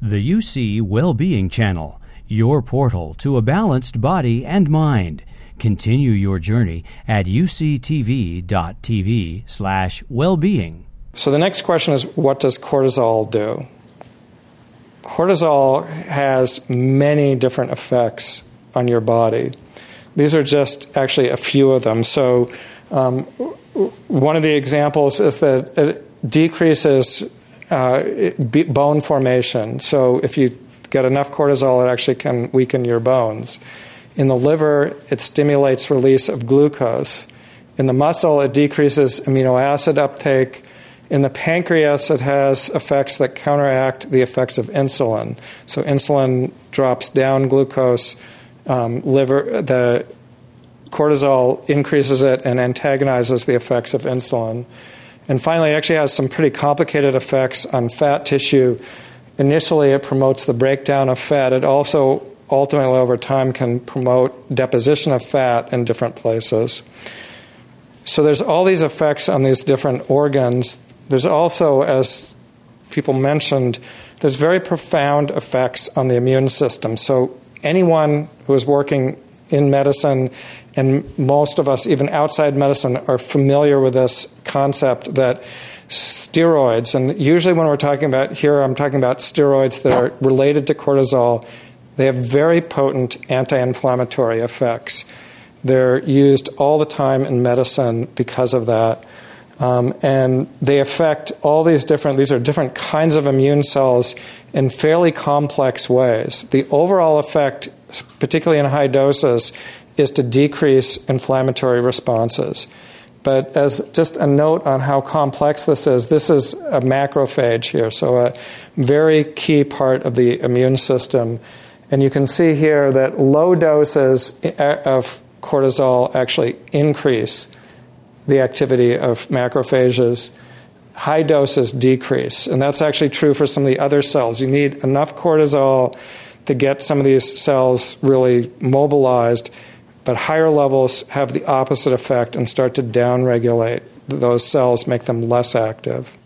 The UC Wellbeing Channel, your portal to a balanced body and mind. Continue your journey at uctv.tv slash wellbeing. So the next question is what does cortisol do? Cortisol has many different effects on your body. These are just actually a few of them. So, um, one of the examples is that it decreases uh, bone formation. So, if you get enough cortisol, it actually can weaken your bones. In the liver, it stimulates release of glucose. In the muscle, it decreases amino acid uptake. In the pancreas, it has effects that counteract the effects of insulin. So, insulin drops down glucose. Um, liver, the cortisol increases it and antagonizes the effects of insulin. And finally, it actually has some pretty complicated effects on fat tissue. Initially, it promotes the breakdown of fat. It also ultimately over time can promote deposition of fat in different places. So there's all these effects on these different organs. There's also, as people mentioned, there's very profound effects on the immune system. So anyone who is working in medicine, and most of us, even outside medicine, are familiar with this concept that steroids, and usually when we're talking about here, I'm talking about steroids that are related to cortisol they have very potent anti inflammatory effects. They're used all the time in medicine because of that. Um, and they affect all these different, these are different kinds of immune cells in fairly complex ways. The overall effect, particularly in high doses, is to decrease inflammatory responses. But as just a note on how complex this is, this is a macrophage here, so a very key part of the immune system. And you can see here that low doses of cortisol actually increase the activity of macrophages. High doses decrease. And that's actually true for some of the other cells. You need enough cortisol to get some of these cells really mobilized, but higher levels have the opposite effect and start to downregulate those cells, make them less active.